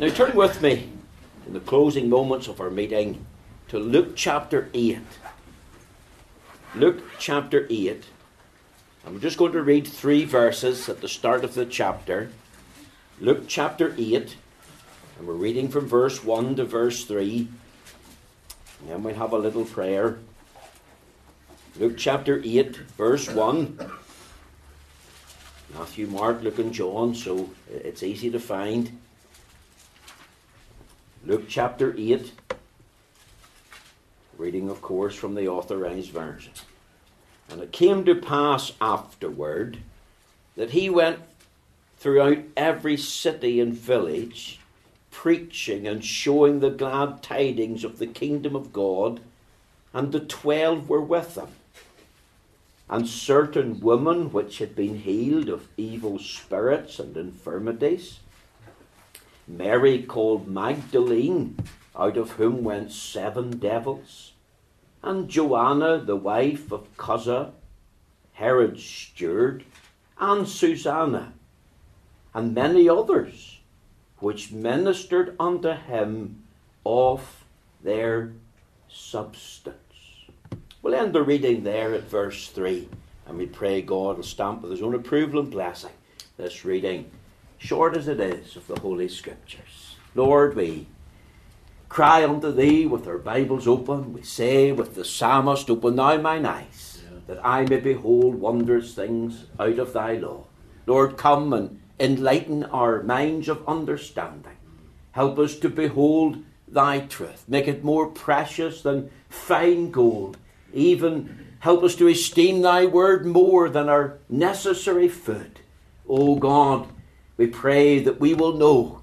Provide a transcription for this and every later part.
Now turn with me in the closing moments of our meeting to Luke chapter 8. Luke chapter 8. I'm just going to read three verses at the start of the chapter. Luke chapter 8, and we're reading from verse 1 to verse 3. And then we'll have a little prayer. Luke chapter 8, verse 1. Matthew, Mark, Luke, and John, so it's easy to find. Luke chapter 8, reading, of course, from the authorized version. And it came to pass afterward that he went throughout every city and village, preaching and showing the glad tidings of the kingdom of God, and the twelve were with him. And certain women which had been healed of evil spirits and infirmities, Mary called Magdalene, out of whom went seven devils, and Joanna, the wife of Chuza, Herod's steward, and Susanna, and many others, which ministered unto him of their substance. We'll end the reading there at verse 3, and we pray God will stamp with his own approval and blessing this reading short as it is, of the Holy Scriptures. Lord, we cry unto Thee with our Bibles open. We say with the psalmist, Open thou mine eyes, that I may behold wondrous things out of Thy law. Lord, come and enlighten our minds of understanding. Help us to behold Thy truth. Make it more precious than fine gold. Even help us to esteem Thy word more than our necessary food. O God, we pray that we will know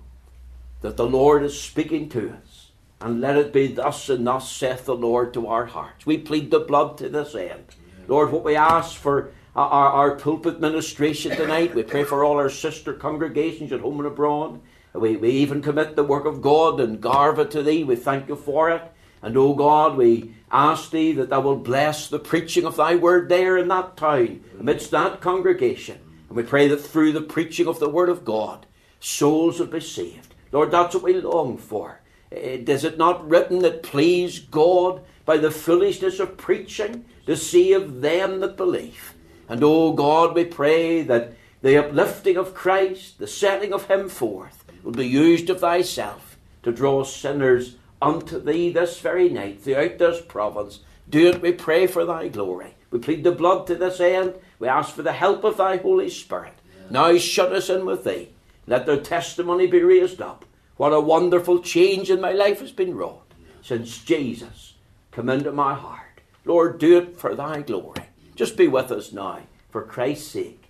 that the Lord is speaking to us. And let it be thus and thus saith the Lord to our hearts. We plead the blood to this end. Lord, what we ask for our, our pulpit ministration tonight, we pray for all our sister congregations at home and abroad. We, we even commit the work of God and Garvagh to Thee. We thank You for it. And, O God, we ask Thee that Thou will bless the preaching of Thy word there in that town, amidst that congregation. And we pray that through the preaching of the Word of God, souls will be saved. Lord, that's what we long for. Eh, is it not written that please God by the foolishness of preaching to save them that believe? And oh God, we pray that the uplifting of Christ, the setting of Him forth, will be used of Thyself to draw sinners unto Thee this very night throughout this province. Do it, we pray, for Thy glory. We plead the blood to this end. We ask for the help of Thy Holy Spirit. Now shut us in with Thee. Let their testimony be raised up. What a wonderful change in my life has been wrought since Jesus come into my heart. Lord, do it for Thy glory. Just be with us now, for Christ's sake.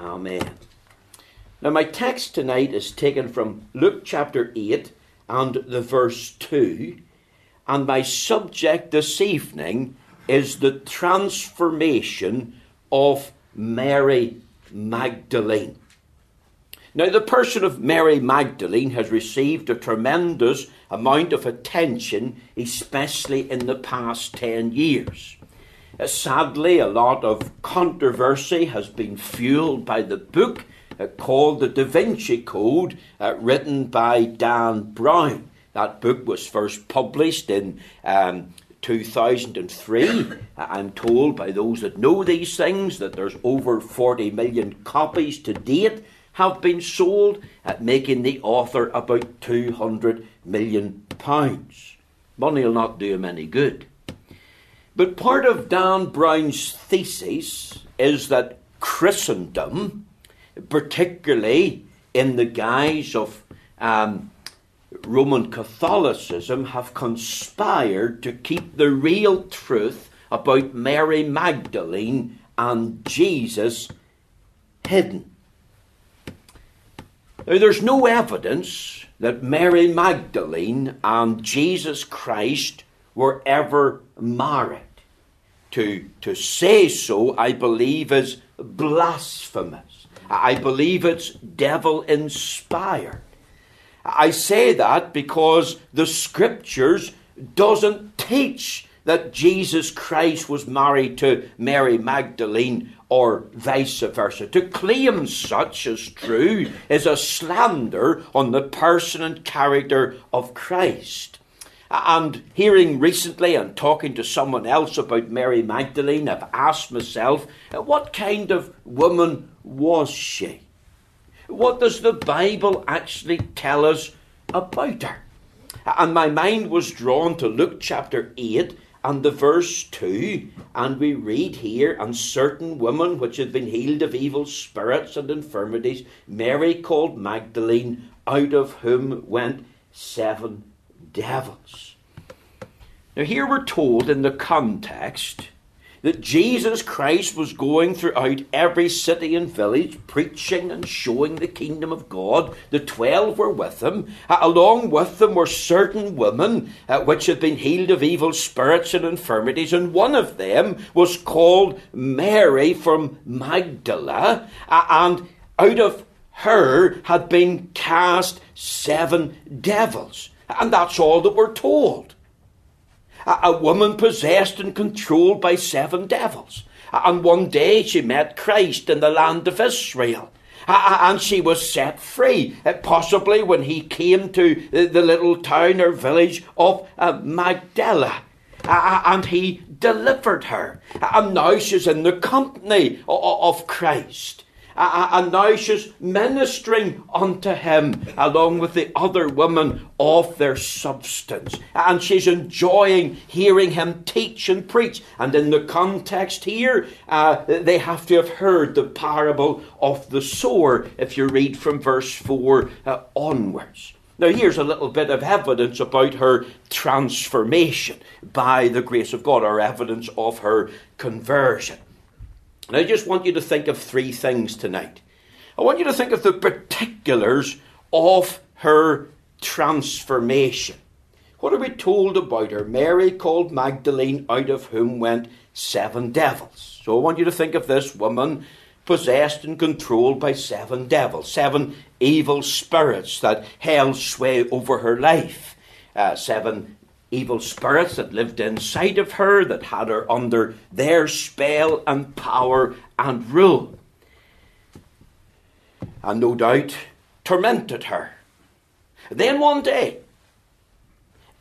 Amen. Now, my text tonight is taken from Luke chapter 8 and the verse 2. And my subject this evening is the transformation of Mary Magdalene. Now, the person of Mary Magdalene has received a tremendous amount of attention, especially in the past 10 years. Uh, sadly, a lot of controversy has been fueled by the book uh, called The Da Vinci Code, uh, written by Dan Brown. That book was first published in um, 2003. I'm told by those that know these things that there's over 40 million copies to date have been sold, at making the author about 200 million pounds. Money will not do him any good. But part of Dan Brown's thesis is that Christendom, particularly in the guise of um, Roman Catholicism have conspired to keep the real truth about Mary Magdalene and Jesus hidden. Now, there's no evidence that Mary Magdalene and Jesus Christ were ever married. To, to say so, I believe, is blasphemous. I believe it's devil inspired. I say that because the scriptures doesn't teach that Jesus Christ was married to Mary Magdalene or vice versa. To claim such as true is a slander on the person and character of Christ. And hearing recently and talking to someone else about Mary Magdalene, I've asked myself, what kind of woman was she? What does the Bible actually tell us about her? And my mind was drawn to Luke chapter 8 and the verse 2, and we read here, and certain women which had been healed of evil spirits and infirmities, Mary called Magdalene, out of whom went seven devils. Now, here we're told in the context that Jesus Christ was going throughout every city and village preaching and showing the kingdom of God. The twelve were with him. Uh, along with them were certain women uh, which had been healed of evil spirits and infirmities, and one of them was called Mary from Magdala, uh, and out of her had been cast seven devils. And that's all that we're told a, woman possessed and controlled by seven devils. And one day she met Christ in the land of Israel. And she was set free, uh, possibly when he came to the little town or village of uh, Magdala. And he delivered her. And now she's in the company of Christ and now she's ministering unto him along with the other women of their substance. And she's enjoying hearing him teach and preach. And in the context here, uh, they have to have heard the parable of the sower if you read from verse 4 uh, onwards. Now, here's a little bit of evidence about her transformation by the grace of God, or evidence of her conversion. And I just want you to think of three things tonight. I want you to think of the particulars of her transformation. What are we told about her? Mary called Magdalene, out of whom went seven devils. So I want you to think of this woman possessed and controlled by seven devils, seven evil spirits that held sway over her life, uh, seven evil spirits that lived inside of her, that had her under their spell and power and rule. And no doubt tormented her. Then one day,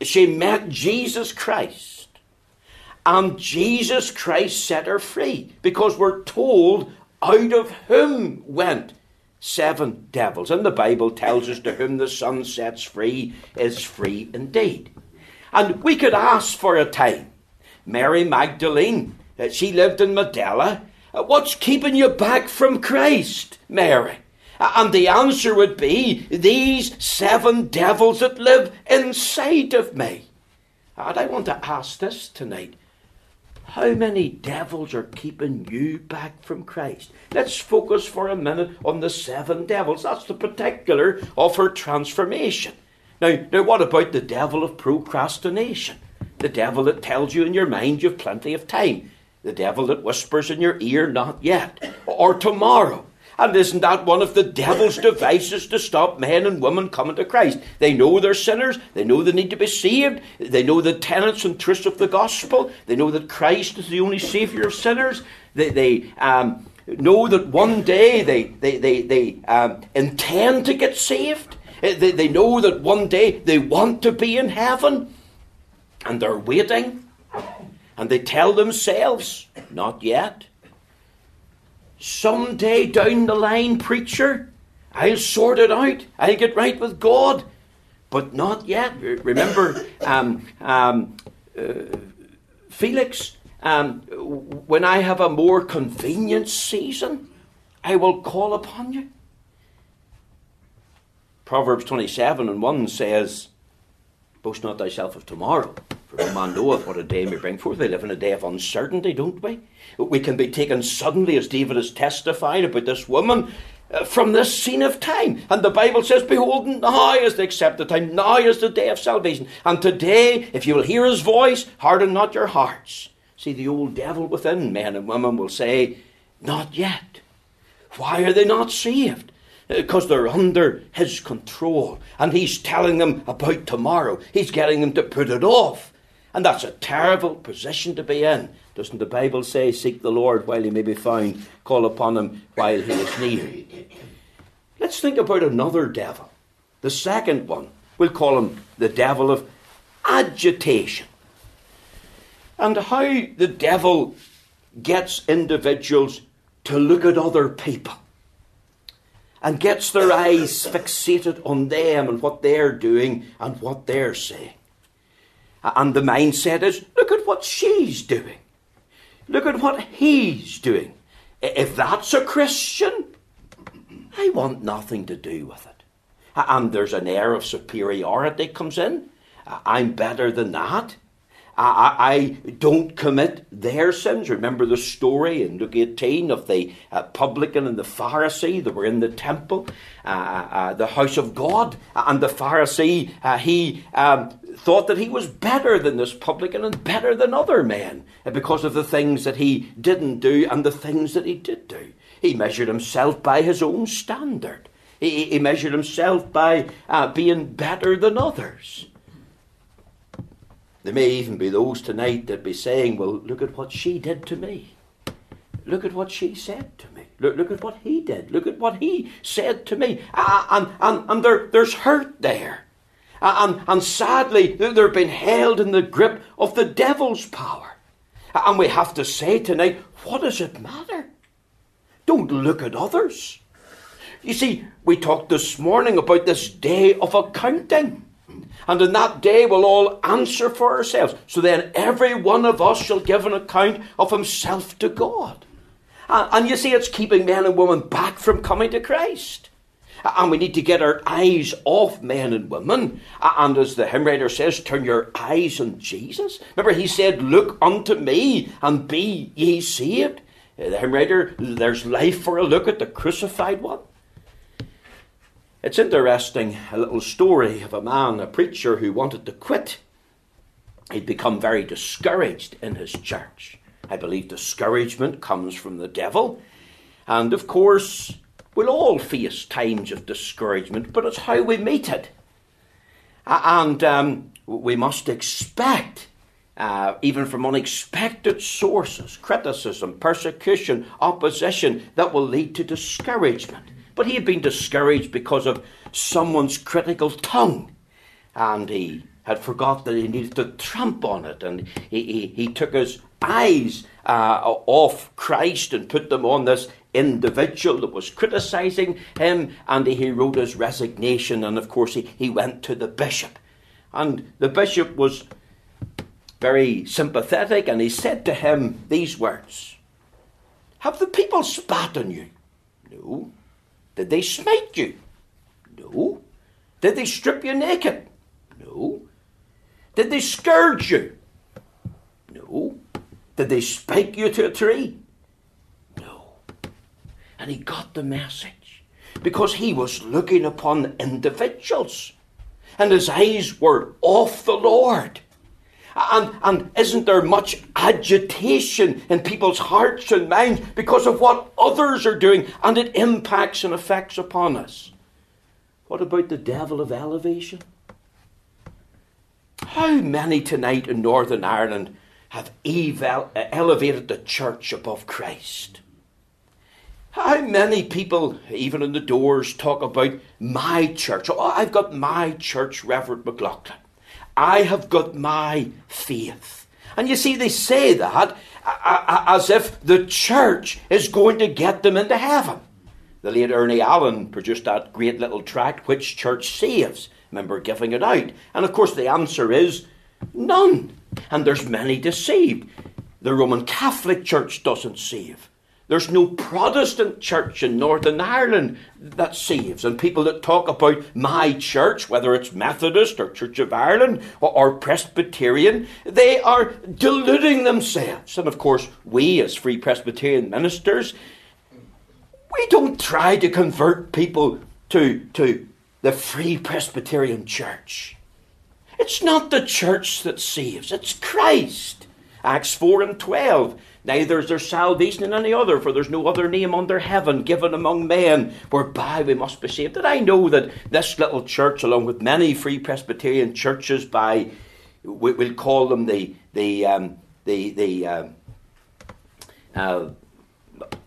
she met Jesus Christ. And Jesus Christ set her free because we're told out of whom went seven devils. And the Bible tells us to whom the Son sets free is free indeed. And we could ask for a time. Mary Magdalene, uh, she lived in Magdala. Uh, what's keeping you back from Christ, Mary? And the answer would be these seven devils that live inside of me. And I want to ask this tonight. How many devils are keeping you back from Christ? Let's focus for a minute on the seven devils. That's the particular of her transformation. Now, now, what about the devil of procrastination? The devil that tells you in your mind you've plenty of time. The devil that whispers in your ear, not yet, or tomorrow. And isn't that one of the devil's devices to stop men and women coming to Christ? They know they're sinners. They know they need to be saved. They know the tenets and truths of the gospel. They know that Christ is the only Saviour of sinners. They, they um, know that one day they, they, they, they um, intend to get saved. Eh, they, they know that one day they want to be in heaven and they're waiting and they tell themselves, not yet. Someday down the line, preacher, I'll sort it out. I'll get right with God. But not yet. Remember, um, um, uh, Felix, um, when I have a more convenient season, I will call upon you. Proverbs 27 and 1 says, Boast not thyself of tomorrow, for no man knoweth what a day may bring forth. We live in a day of uncertainty, don't we? We can be taken suddenly, as David has testified about this woman, uh, from this scene of time. And the Bible says, Behold, now is the accepted time, now is the day of salvation. And today, if you will hear his voice, harden not your hearts. See, the old devil within men and women will say, Not yet. Why are they not saved? Because they're under his control. And he's telling them about tomorrow. He's getting them to put it off. And that's a terrible position to be in. Doesn't the Bible say, Seek the Lord while he may be found, call upon him while he is near? Let's think about another devil. The second one, we'll call him the devil of agitation. And how the devil gets individuals to look at other people and gets their eyes fixated on them and what they're doing and what they're saying. And the mindset is look at what she's doing. Look at what he's doing. If that's a Christian, I want nothing to do with it. And there's an air of superiority comes in. I'm better than that. I, I, don't commit their sins. Remember the story in Luke 18 of the uh, publican and the Pharisee that were in the temple, uh, uh, the house of God. And the Pharisee, uh, he um, thought that he was better than this publican and better than other men because of the things that he didn't do and the things that he did do. He measured himself by his own standard. He, he measured himself by uh, being better than others. There may even be those tonight that be saying, well, look at what she did to me. Look at what she said to me. Look, look at what he did. Look at what he said to me. Uh, and and, and there, there's hurt there. Uh, and, and sadly, they've been held in the grip of the devil's power. And we have to say tonight, what does it matter? Don't look at others. You see, we talked this morning about this day of accounting. And in that day we'll all answer for ourselves. So then every one of us shall give an account of himself to God. And you see, it's keeping men and women back from coming to Christ. And we need to get our eyes off men and women. And as the hymn writer says, turn your eyes on Jesus. Remember, he said, Look unto me and be ye saved. Uh, the hymn writer, there's life for a look at the crucified one. It's interesting, a little story of a man, a preacher, who wanted to quit. He'd become very discouraged in his church. I believe discouragement comes from the devil. And of course, we'll all face times of discouragement, but it's how we meet it. And um, we must expect, uh, even from unexpected sources, criticism, persecution, opposition, that will lead to discouragement. But he had been discouraged because of someone's critical tongue. And he had forgot that he needed to tramp on it. And he, he, he took his eyes uh, off Christ and put them on this individual that was criticizing him. And he wrote his resignation. And of course, he, he went to the bishop. And the bishop was very sympathetic. And he said to him these words Have the people spat on you? No. Did they smite you? No. Did they strip you naked? No. Did they scourge you? No. Did they spike you to a tree? No. And he got the message because he was looking upon individuals and his eyes were off the Lord. And, and isn't there much agitation in people's hearts and minds because of what others are doing and it impacts and affects upon us? What about the devil of elevation? How many tonight in Northern Ireland have eval- uh, elevated the church above Christ? How many people, even in the doors, talk about my church? Oh, I've got my church, Reverend McLaughlin. I have got my faith. And you see, they say that as if the church is going to get them into heaven. The late Ernie Allen produced that great little tract, Which Church Saves? Remember giving it out. And of course, the answer is none. And there's many deceived. The Roman Catholic Church doesn't save. There's no Protestant church in Northern Ireland that saves. And people that talk about my church, whether it's Methodist or Church of Ireland or, or, Presbyterian, they are deluding themselves. And of course, we as Free Presbyterian ministers, we don't try to convert people to, to the Free Presbyterian Church. It's not the church that saves, it's Christ. Acts 4 and 12. Neither is there salvation in any other, for there's no other name under heaven given among men whereby we must be saved. Did I know that this little church, along with many free Presbyterian churches by we, will call them the the um, the the um, uh,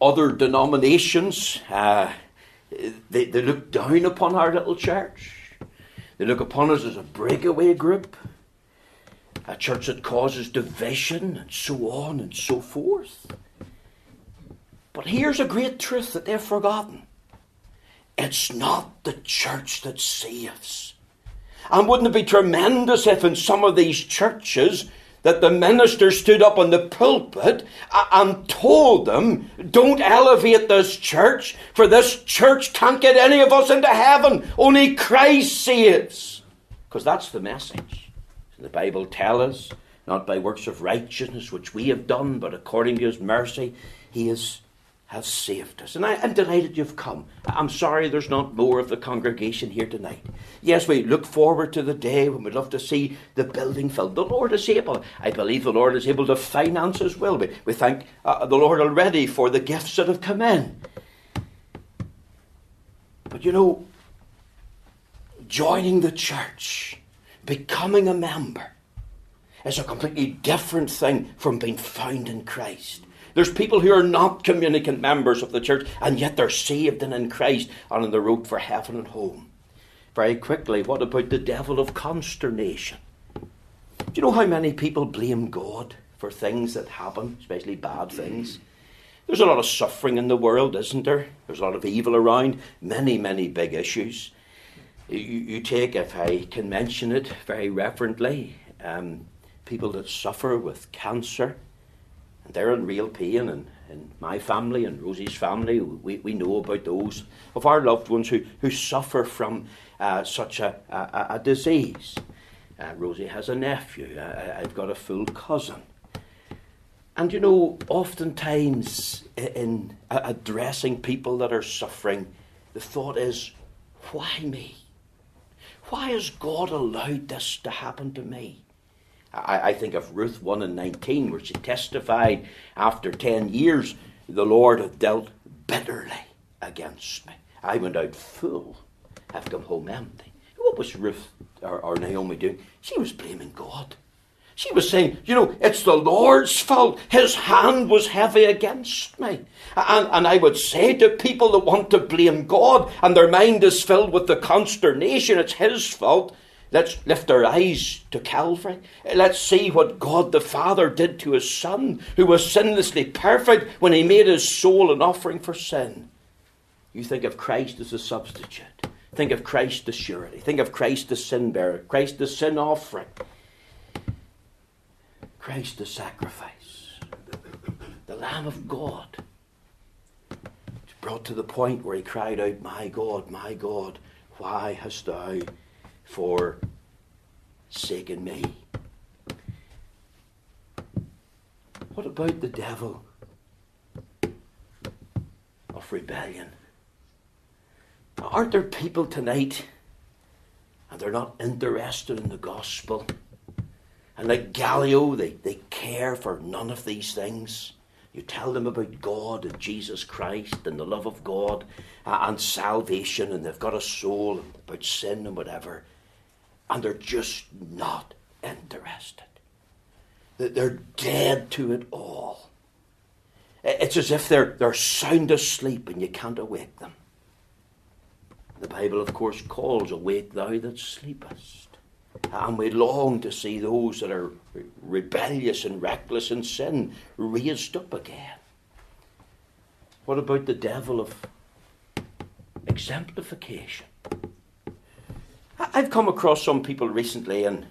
other denominations. Uh, they, they look down upon our little church. They look upon us as a breakaway group, a church that causes division, and so on and so forth. But here's a great truth that they've forgotten it's not the church that saves. And wouldn't it be tremendous if in some of these churches that the minister stood up on the pulpit and told them, Don't elevate this church, for this church can't get any of us into heaven. Only Christ saves. Because that's the message. The Bible tells us, not by works of righteousness which we have done, but according to his mercy, he has has saved us. And I, am delighted you've come. I'm sorry there's not more of the congregation here tonight. Yes, we look forward to the day when we'd love to see the building filled. The Lord is able. I believe the Lord is able to finance as well. We, we thank uh, the Lord already for the gifts that have come in. But you know, joining the church, becoming a member, is a completely different thing from being found in Christ. There's people who are not communicant members of the church, and yet they're saved and in Christ and on the road for heaven and home. Very quickly, what about the devil of consternation? Do you know how many people blame God for things that happen, especially bad things? There's a lot of suffering in the world, isn't there? There's a lot of evil around, many, many big issues. You, you take, if I can mention it very reverently, um, people that suffer with cancer, and they're in real pain. And in my family and Rosie's family, we, we know about those of our loved ones who, who suffer from uh, such a, a, a disease. Uh, Rosie has a nephew. Uh, I've got a full cousin. And you know, oftentimes in addressing people that are suffering, the thought is, why me? Why has God allowed this to happen to me? I, I think of Ruth 1 and 19, where she testified after 10 years, the Lord had dealt bitterly against me. I went out full, I've come home empty. What was Ruth or, or Naomi doing? She was blaming God. She was saying, you know, it's the Lord's fault. His hand was heavy against me. And, and I would say to people that want to blame God and their mind is filled with the consternation, it's His fault. Let's lift our eyes to Calvary. Let's see what God the Father did to his Son, who was sinlessly perfect when he made his soul an offering for sin. You think of Christ as a substitute. Think of Christ as surety. Think of Christ as sin bearer. Christ as sin offering. Christ the sacrifice. The Lamb of God. It's brought to the point where he cried out, My God, my God, why hast thou forsaken me. What about the devil of rebellion? Aren't there people tonight and they're not interested in the gospel? And like Gallio, they, they care for none of these things. You tell them about God and Jesus Christ and the love of God uh, and salvation, and they've got a soul about sin and whatever and they're just not interested. They're dead to it all. It's as if they're, they're sound asleep and you can't awake them. The Bible, of course, calls awake thou that sleepest. And we long to see those that are rebellious and reckless in sin raised up again. What about the devil of exemplification? I've come across some people recently and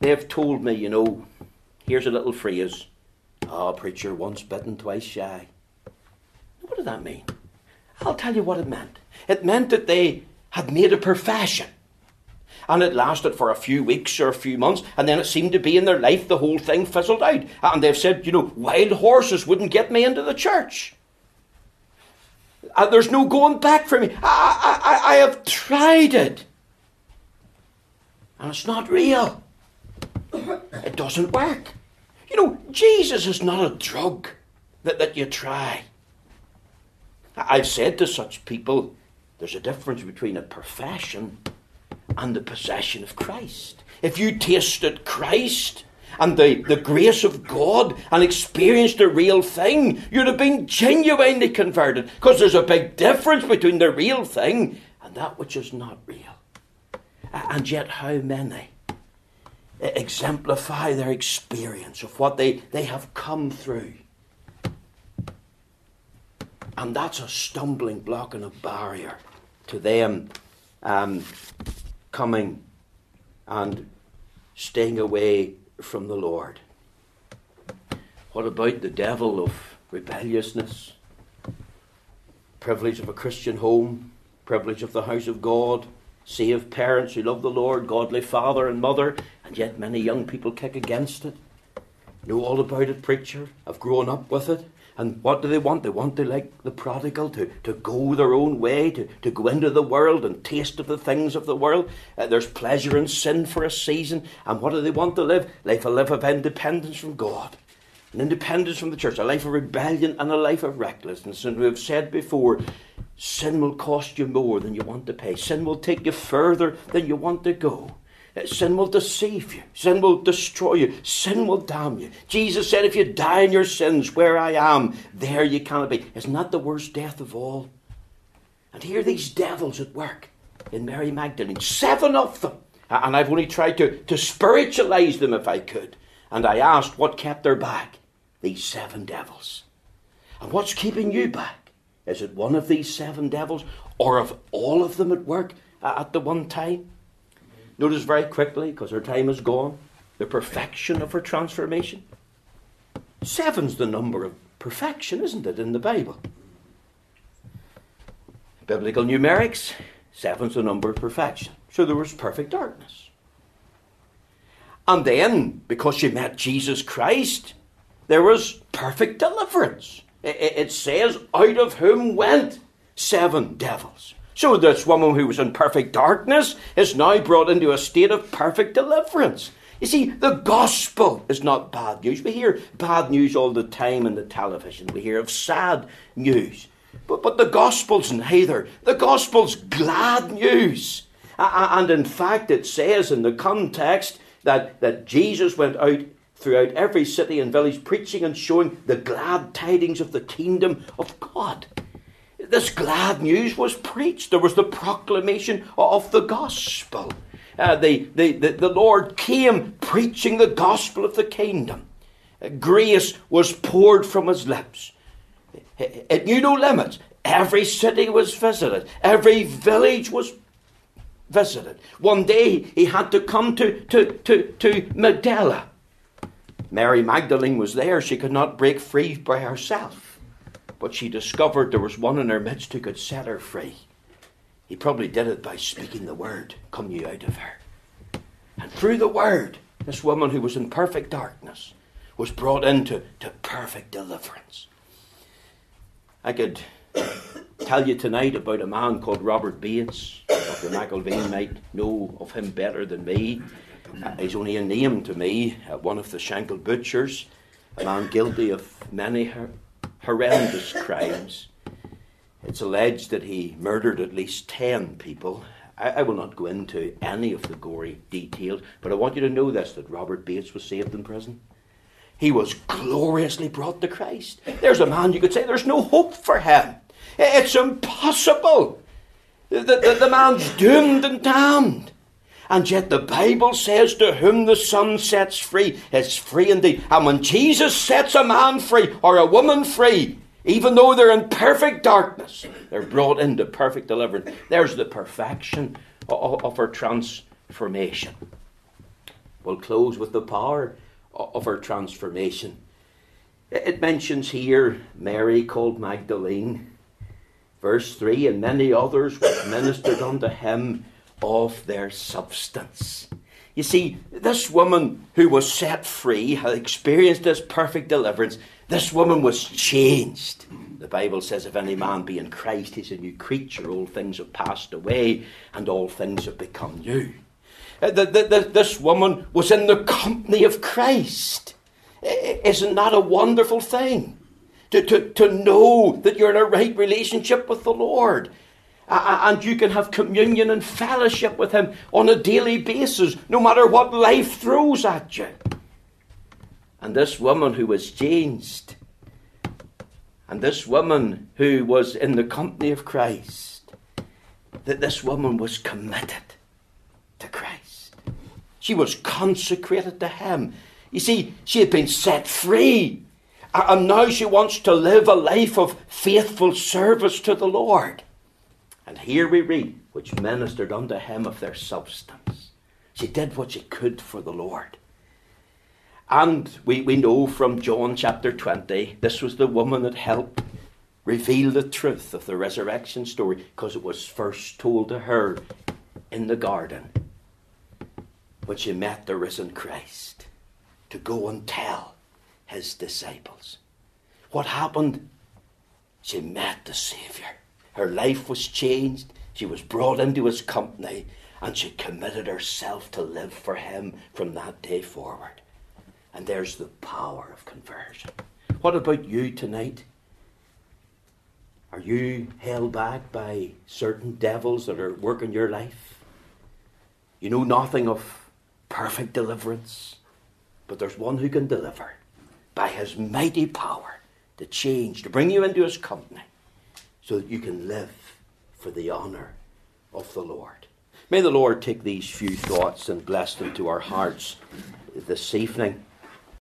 they've told me, you know, here's a little phrase. Ah, oh, preacher, once bitten, twice shy. What did that mean? I'll tell you what it meant. It meant that they had made a profession. And it lasted for a few weeks or a few months, and then it seemed to be in their life the whole thing fizzled out. And they've said, you know, wild horses wouldn't get me into the church. And there's no going back for me. I, I, I have tried it. And it's not real. It doesn't work. You know, Jesus is not a drug that, that you try. I've said to such people, there's a difference between a profession and the possession of Christ. If you tasted Christ and the, the grace of God and experienced the real thing, you'd have been genuinely converted. Because there's a big difference between the real thing and that which is not real. And yet, how many exemplify their experience of what they, they have come through? And that's a stumbling block and a barrier to them um, coming and staying away from the Lord. What about the devil of rebelliousness? Privilege of a Christian home, privilege of the house of God, saved parents who love the Lord, godly father and mother, and yet many young people kick against it. Know all about it, preacher. I've grown up with it. And what do they want? They want to, like the prodigal, to, to go their own way, to, to go into the world and taste of the things of the world. Uh, there's pleasure in sin for a season. And what do they want to live? Life a life of independence from God, an independence from the church, a life of rebellion and a life of recklessness. And we've said before, sin will cost you more than you want to pay. Sin will take you further than you want to go. Sin will deceive you. Sin will destroy you. Sin will damn you. Jesus said, If you die in your sins, where I am, there you cannot be. Isn't that the worst death of all? And here these devils at work in Mary Magdalene, seven of them. And I've only tried to, to spiritualize them if I could. And I asked what kept her back? These seven devils. And what's keeping you back? Is it one of these seven devils or of all of them at work at the one time? Notice very quickly, because her time is gone, the perfection of her transformation. Seven's the number of perfection, isn't it, in the Bible? Biblical numerics, seven's the number of perfection. So there was perfect darkness. And then, because she met Jesus Christ, there was perfect deliverance. It says, out of whom went seven devils. So this woman who was in perfect darkness is now brought into a state of perfect deliverance. You see, the gospel is not bad news. We hear bad news all the time in the television. We hear of sad news. But, but the gospel's neither. The gospel's glad news. And in fact, it says in the context that, that Jesus went out throughout every city and village preaching and showing the glad tidings of the kingdom of God this glad news was preached. There was the proclamation of the gospel. Uh, the, the, the, the Lord came preaching the gospel of the kingdom. Grace was poured from his lips. It, it knew no limits. Every city was visited, every village was visited. One day he had to come to, to, to, to Magdala. Mary Magdalene was there. She could not break free by herself but she discovered there was one in her midst who could set her free. He probably did it by speaking the word, come you out of her. And through the word, this woman who was in perfect darkness was brought into to perfect deliverance. I could tell you tonight about a man called Robert Bates. Dr. McIlveen might know of him better than me. Uh, he's only a name to me, uh, one of the Shankill butchers, a man guilty of many horrendous crimes. It's alleged that he murdered at least 10 people. I, I, will not go into any of the gory details, but I want you to know this that Robert Bates was saved in prison. He was gloriously brought to Christ. There's a man you could say there's no hope for him. It's impossible. The, the, the man's doomed and damned. And yet the Bible says, To whom the Son sets free is free indeed. And when Jesus sets a man free or a woman free, even though they're in perfect darkness, they're brought into perfect deliverance. There's the perfection of, our transformation. We'll close with the power of our transformation. It mentions here Mary called Magdalene. Verse 3 And many others which ministered unto him of their substance. You see, this woman who was set free had experienced this perfect deliverance. This woman was changed. The Bible says, If any man be in Christ, he's a new creature. All things have passed away, and all things have become new. Uh, this woman was in the company of Christ. Isn't that a wonderful thing? To, to, to know that you're in a right relationship with the Lord and you can have communion and fellowship with Him on a daily basis, no matter what life throws at you. And this woman who was changed, and this woman who was in the company of Christ, that this woman was committed to Christ. She was consecrated to Him. You see, she had been set free. And now she wants to live a life of faithful service to the Lord. And here we read, which ministered unto him of their substance. She did what she could for the Lord. And we, we know from John chapter 20, this was the woman that helped reveal the truth of the resurrection story because it was first told to her in the garden when she met the risen Christ to go and tell his disciples. What happened? She met the Saviour. Her life was changed. She was brought into his company and she committed herself to live for him from that day forward. And there's the power of conversion. What about you tonight? Are you held back by certain devils that are working your life? You know nothing of perfect deliverance, but there's one who can deliver by his mighty power to change, to bring you into his company so that you can live for the honour of the Lord. May the Lord take these few thoughts and bless them to our hearts this evening.